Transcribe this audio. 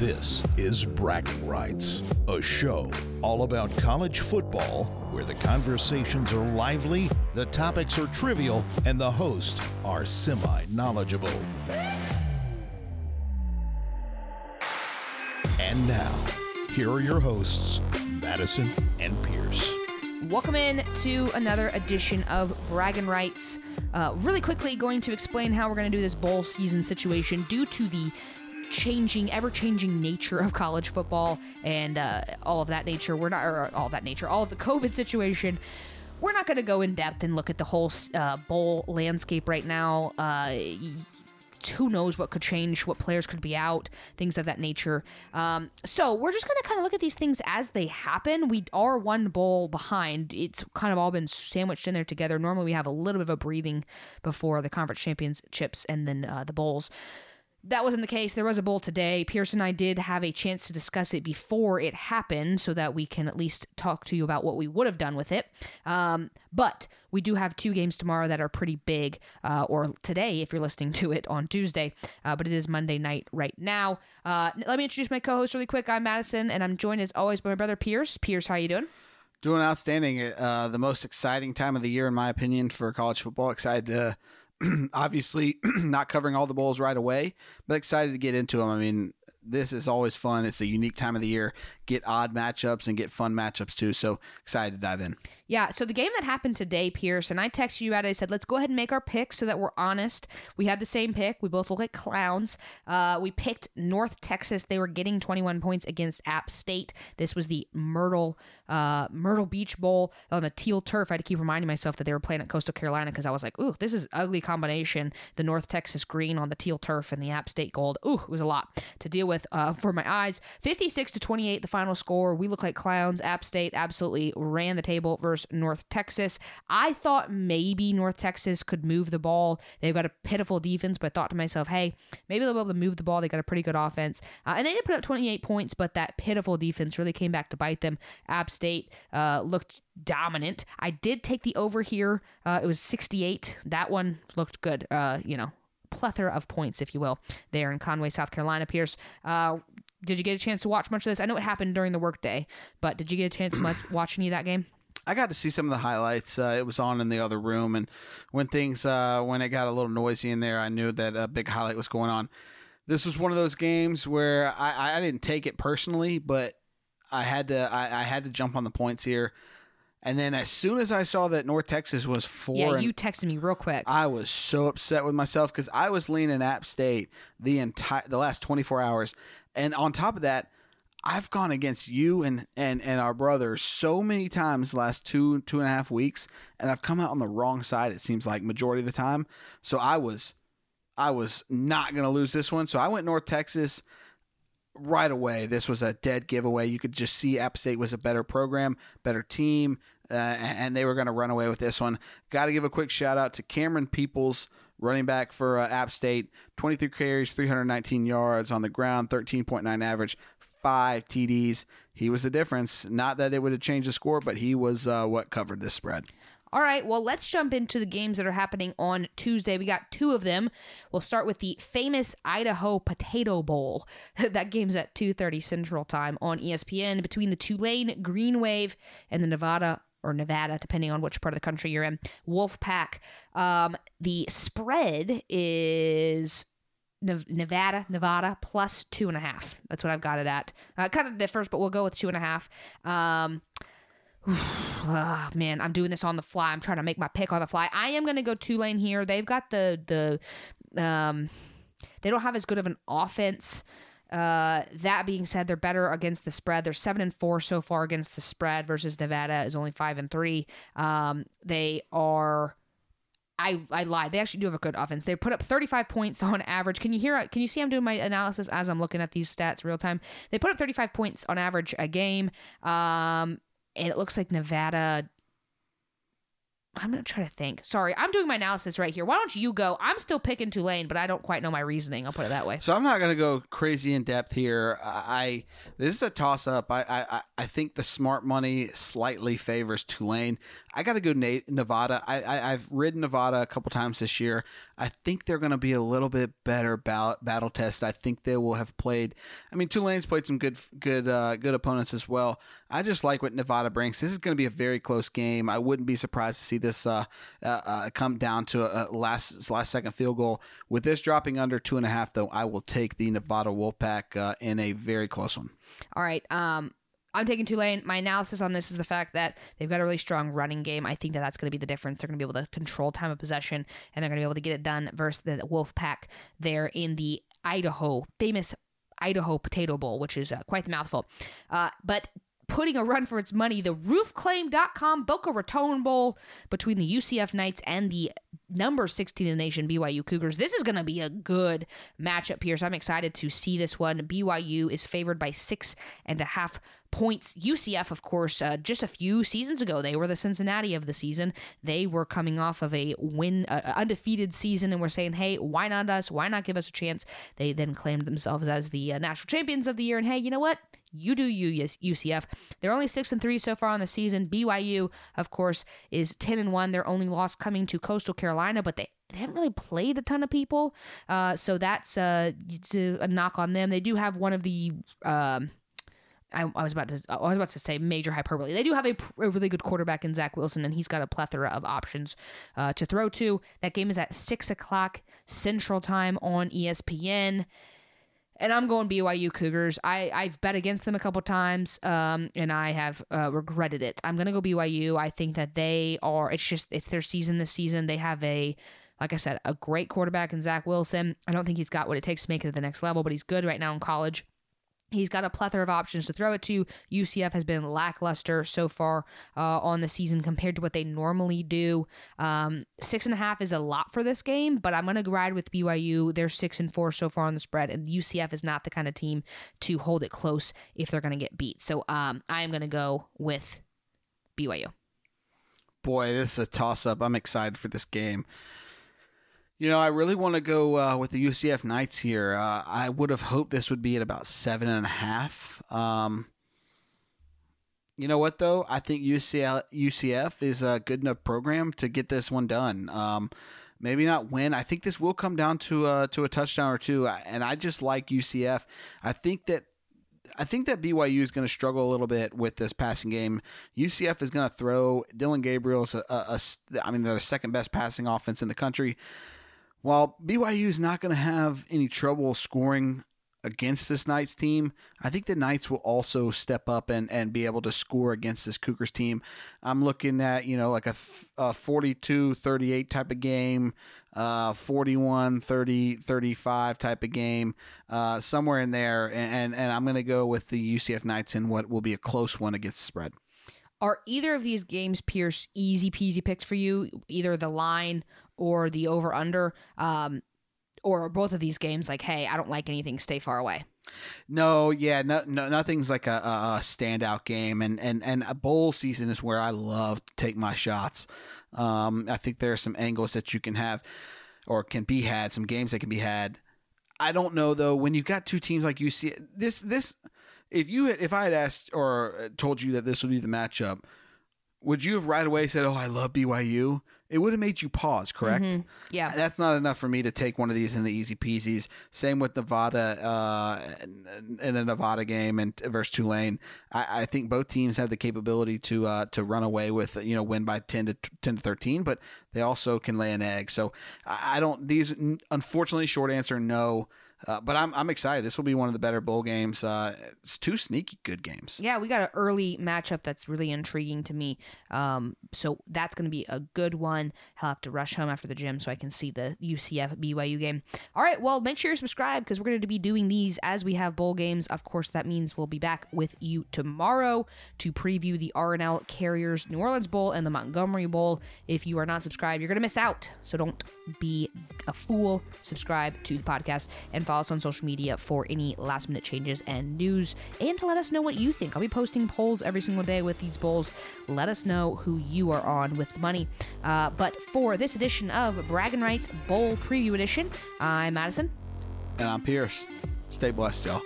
This is Bragging Rights, a show all about college football where the conversations are lively, the topics are trivial, and the hosts are semi knowledgeable. And now, here are your hosts, Madison and Pierce. Welcome in to another edition of Bragging Rights. Uh, really quickly, going to explain how we're going to do this bowl season situation due to the changing, ever changing nature of college football and uh, all of that nature. We're not, or all that nature, all of the COVID situation. We're not going to go in depth and look at the whole uh, bowl landscape right now. Uh, who knows what could change, what players could be out, things of that nature. Um, so we're just going to kind of look at these things as they happen. We are one bowl behind. It's kind of all been sandwiched in there together. Normally we have a little bit of a breathing before the conference championships and then uh, the bowls. That wasn't the case. There was a bowl today. Pierce and I did have a chance to discuss it before it happened so that we can at least talk to you about what we would have done with it. Um, but we do have two games tomorrow that are pretty big, uh, or today if you're listening to it on Tuesday. Uh, but it is Monday night right now. Uh, let me introduce my co-host really quick. I'm Madison, and I'm joined as always by my brother Pierce. Pierce, how you doing? Doing outstanding. Uh, the most exciting time of the year, in my opinion, for college football. Excited to obviously not covering all the bowls right away, but excited to get into them. I mean, this is always fun. It's a unique time of the year. Get odd matchups and get fun matchups too. So excited to dive in. Yeah. So the game that happened today, Pierce, and I texted you out. I said, let's go ahead and make our picks so that we're honest. We had the same pick. We both look like clowns. Uh, we picked North Texas. They were getting 21 points against App State. This was the Myrtle uh, Myrtle Beach Bowl on the teal turf. I had to keep reminding myself that they were playing at Coastal Carolina because I was like, ooh, this is ugly combination. The North Texas green on the teal turf and the App State gold. Ooh, it was a lot to deal with uh, for my eyes. 56 to 28, the final score. We look like clowns. App State absolutely ran the table versus North Texas. I thought maybe North Texas could move the ball. They've got a pitiful defense, but I thought to myself, hey, maybe they'll be able to move the ball. They got a pretty good offense. Uh, and they did put up 28 points, but that pitiful defense really came back to bite them. App State uh, looked dominant. I did take the over here. Uh, it was 68. That one looked good. Uh, you know, plethora of points, if you will, there in Conway, South Carolina. Pierce, uh, did you get a chance to watch much of this? I know it happened during the workday, but did you get a chance to much, watch any of that game? I got to see some of the highlights. Uh, it was on in the other room, and when things uh, when it got a little noisy in there, I knew that a big highlight was going on. This was one of those games where I, I didn't take it personally, but I had to I, I had to jump on the points here. And then as soon as I saw that North Texas was four, Yeah, you texted me real quick. I was so upset with myself because I was leaning App State the entire the last 24 hours, and on top of that, I've gone against you and and and our brother so many times the last two two and a half weeks, and I've come out on the wrong side. It seems like majority of the time. So I was I was not going to lose this one. So I went North Texas right away. This was a dead giveaway. You could just see App State was a better program, better team, uh, and they were going to run away with this one. Got to give a quick shout out to Camerun Peoples, running back for uh, App State. 23 carries, 319 yards on the ground, 13.9 average, five TDs. He was the difference. Not that it would have changed the score, but he was uh, what covered this spread. All right, well, let's jump into the games that are happening on Tuesday. We got two of them. We'll start with the famous Idaho Potato Bowl. that game's at 2:30 Central Time on ESPN between the Tulane Green Wave and the Nevada or Nevada, depending on which part of the country you're in. Wolfpack. Um, the spread is Nevada, Nevada plus two and a half. That's what I've got it at. Uh, kind of differs, but we'll go with two and a half. Um, oh, man, I'm doing this on the fly. I'm trying to make my pick on the fly. I am going to go Tulane here. They've got the the um, they don't have as good of an offense. Uh, that being said, they're better against the spread. They're seven and four so far against the spread versus Nevada is only five and three. Um, they are. I, I lied. They actually do have a good offense. They put up 35 points on average. Can you hear? Can you see? I'm doing my analysis as I'm looking at these stats real time. They put up 35 points on average a game. Um, and it looks like Nevada I'm gonna try to think. Sorry, I'm doing my analysis right here. Why don't you go? I'm still picking Tulane, but I don't quite know my reasoning. I'll put it that way. So I'm not going to go crazy in depth here. I this is a toss up. I, I I think the smart money slightly favors Tulane. I got to go Na- Nevada. I, I have ridden Nevada a couple times this year. I think they're going to be a little bit better battle, battle test. I think they will have played. I mean, Tulane's played some good good uh, good opponents as well. I just like what Nevada brings. This is going to be a very close game. I wouldn't be surprised to see this uh, uh, uh come down to a, last last second field goal. With this dropping under two and a half, though, I will take the Nevada Wolfpack uh, in a very close one. All right. Um, I'm taking Tulane. My analysis on this is the fact that they've got a really strong running game. I think that that's going to be the difference. They're going to be able to control time of possession, and they're going to be able to get it done versus the Wolf Pack there in the Idaho, famous Idaho Potato Bowl, which is uh, quite the mouthful. Uh, but putting a run for its money, the roofclaim.com Boca Raton Bowl between the UCF Knights and the number 16 in the nation BYU Cougars. This is going to be a good matchup here, so I'm excited to see this one. BYU is favored by six and a half points. UCF, of course, uh, just a few seasons ago, they were the Cincinnati of the season. They were coming off of a win, uh, undefeated season, and were saying, "Hey, why not us? Why not give us a chance?" They then claimed themselves as the uh, national champions of the year, and hey, you know what? You do you, UCF. They're only six and three so far on the season. BYU, of course, is ten and one. Their only loss coming to Coastal Carolina, but they they haven't really played a ton of people, uh, so that's uh, a knock on them. They do have one of the um, I, I, was about to I was about to say major hyperbole. They do have a, a, really good quarterback in Zach Wilson, and he's got a plethora of options uh, to throw to. That game is at six o'clock Central Time on ESPN. And I'm going BYU Cougars. I, I've bet against them a couple times, um, and I have uh, regretted it. I'm gonna go BYU. I think that they are. It's just it's their season this season. They have a like I said, a great quarterback in Zach Wilson. I don't think he's got what it takes to make it to the next level, but he's good right now in college. He's got a plethora of options to throw it to. UCF has been lackluster so far uh, on the season compared to what they normally do. Um, six and a half is a lot for this game, but I'm going to ride with BYU. They're six and four so far on the spread, and UCF is not the kind of team to hold it close if they're going to get beat. So um, I am going to go with BYU. Boy, this is a toss up. I'm excited for this game. You know, I really want to go uh, with the UCF Knights here. Uh, I would have hoped this would be at about seven and a half. Um, you know what though? I think UCL, UCF is a good enough program to get this one done. Um, maybe not win. I think this will come down to a, to a touchdown or two. And I just like UCF. I think that I think that BYU is going to struggle a little bit with this passing game. UCF is going to throw. Dillon Gabriel's a, a, a I mean, they're the second best passing offense in the country. While BYU is not going to have any trouble scoring against this Knights team, I think the Knights will also step up and, and be able to score against this Cougars team. I'm looking at, you know, like a, a 42 38 type of game, uh, 41 30 35 type of game, uh, somewhere in there. And, and, and I'm going to go with the UCF Knights in what will be a close one against the spread. Are either of these games, Pierce, easy peasy picks for you? Either the line or the over under, um, or both of these games, like, hey, I don't like anything, stay far away. No, yeah, no, no nothing's like a, a, standout game, and and and a bowl season is where I love to take my shots. Um, I think there are some angles that you can have, or can be had, some games that can be had. I don't know though. When you've got two teams like you see this this, if you had, if I had asked or told you that this would be the matchup, would you have right away said, "Oh, I love BY"U"? it would have made you pause, correct? Mm-hmm. Yeah. That's not enough for me to take one of these in the easy peasies. Same with Nevada uh, in the Nevada game and versus Tulane. I, I, think both teams have the capability to uh, to run away with you know win by ten to ten to thirteen, but they also can lay an egg. So I don't. These unfortunately, short answer no. Uh, but I'm I'm excited. This will be one of the better bowl games. Uh, it's two sneaky good games. Yeah, we got an early matchup that's really intriguing to me. Um, so that's going to be a good one. I'll have to rush home after the gym so I can see the UCF BYU game. All right, well, make sure you subscribe because we're going to be doing these as we have bowl games. Of course, that means we'll be back with you tomorrow to preview the R+L Carriers New Orleans Bowl and the Montgomery Bowl. If you are not subscribed, you're going to miss out. So don't be a fool. Subscribe to the podcast and follow us on social media for any last minute changes and news and to let us know what you think. I'll be posting polls every single day with these bowls. Let us know who you are on with the money. Uh, but for this edition of Bragging Rights Bowl Preview Edition, I'm Madison. And I'm Pierce. Stay blessed, y'all.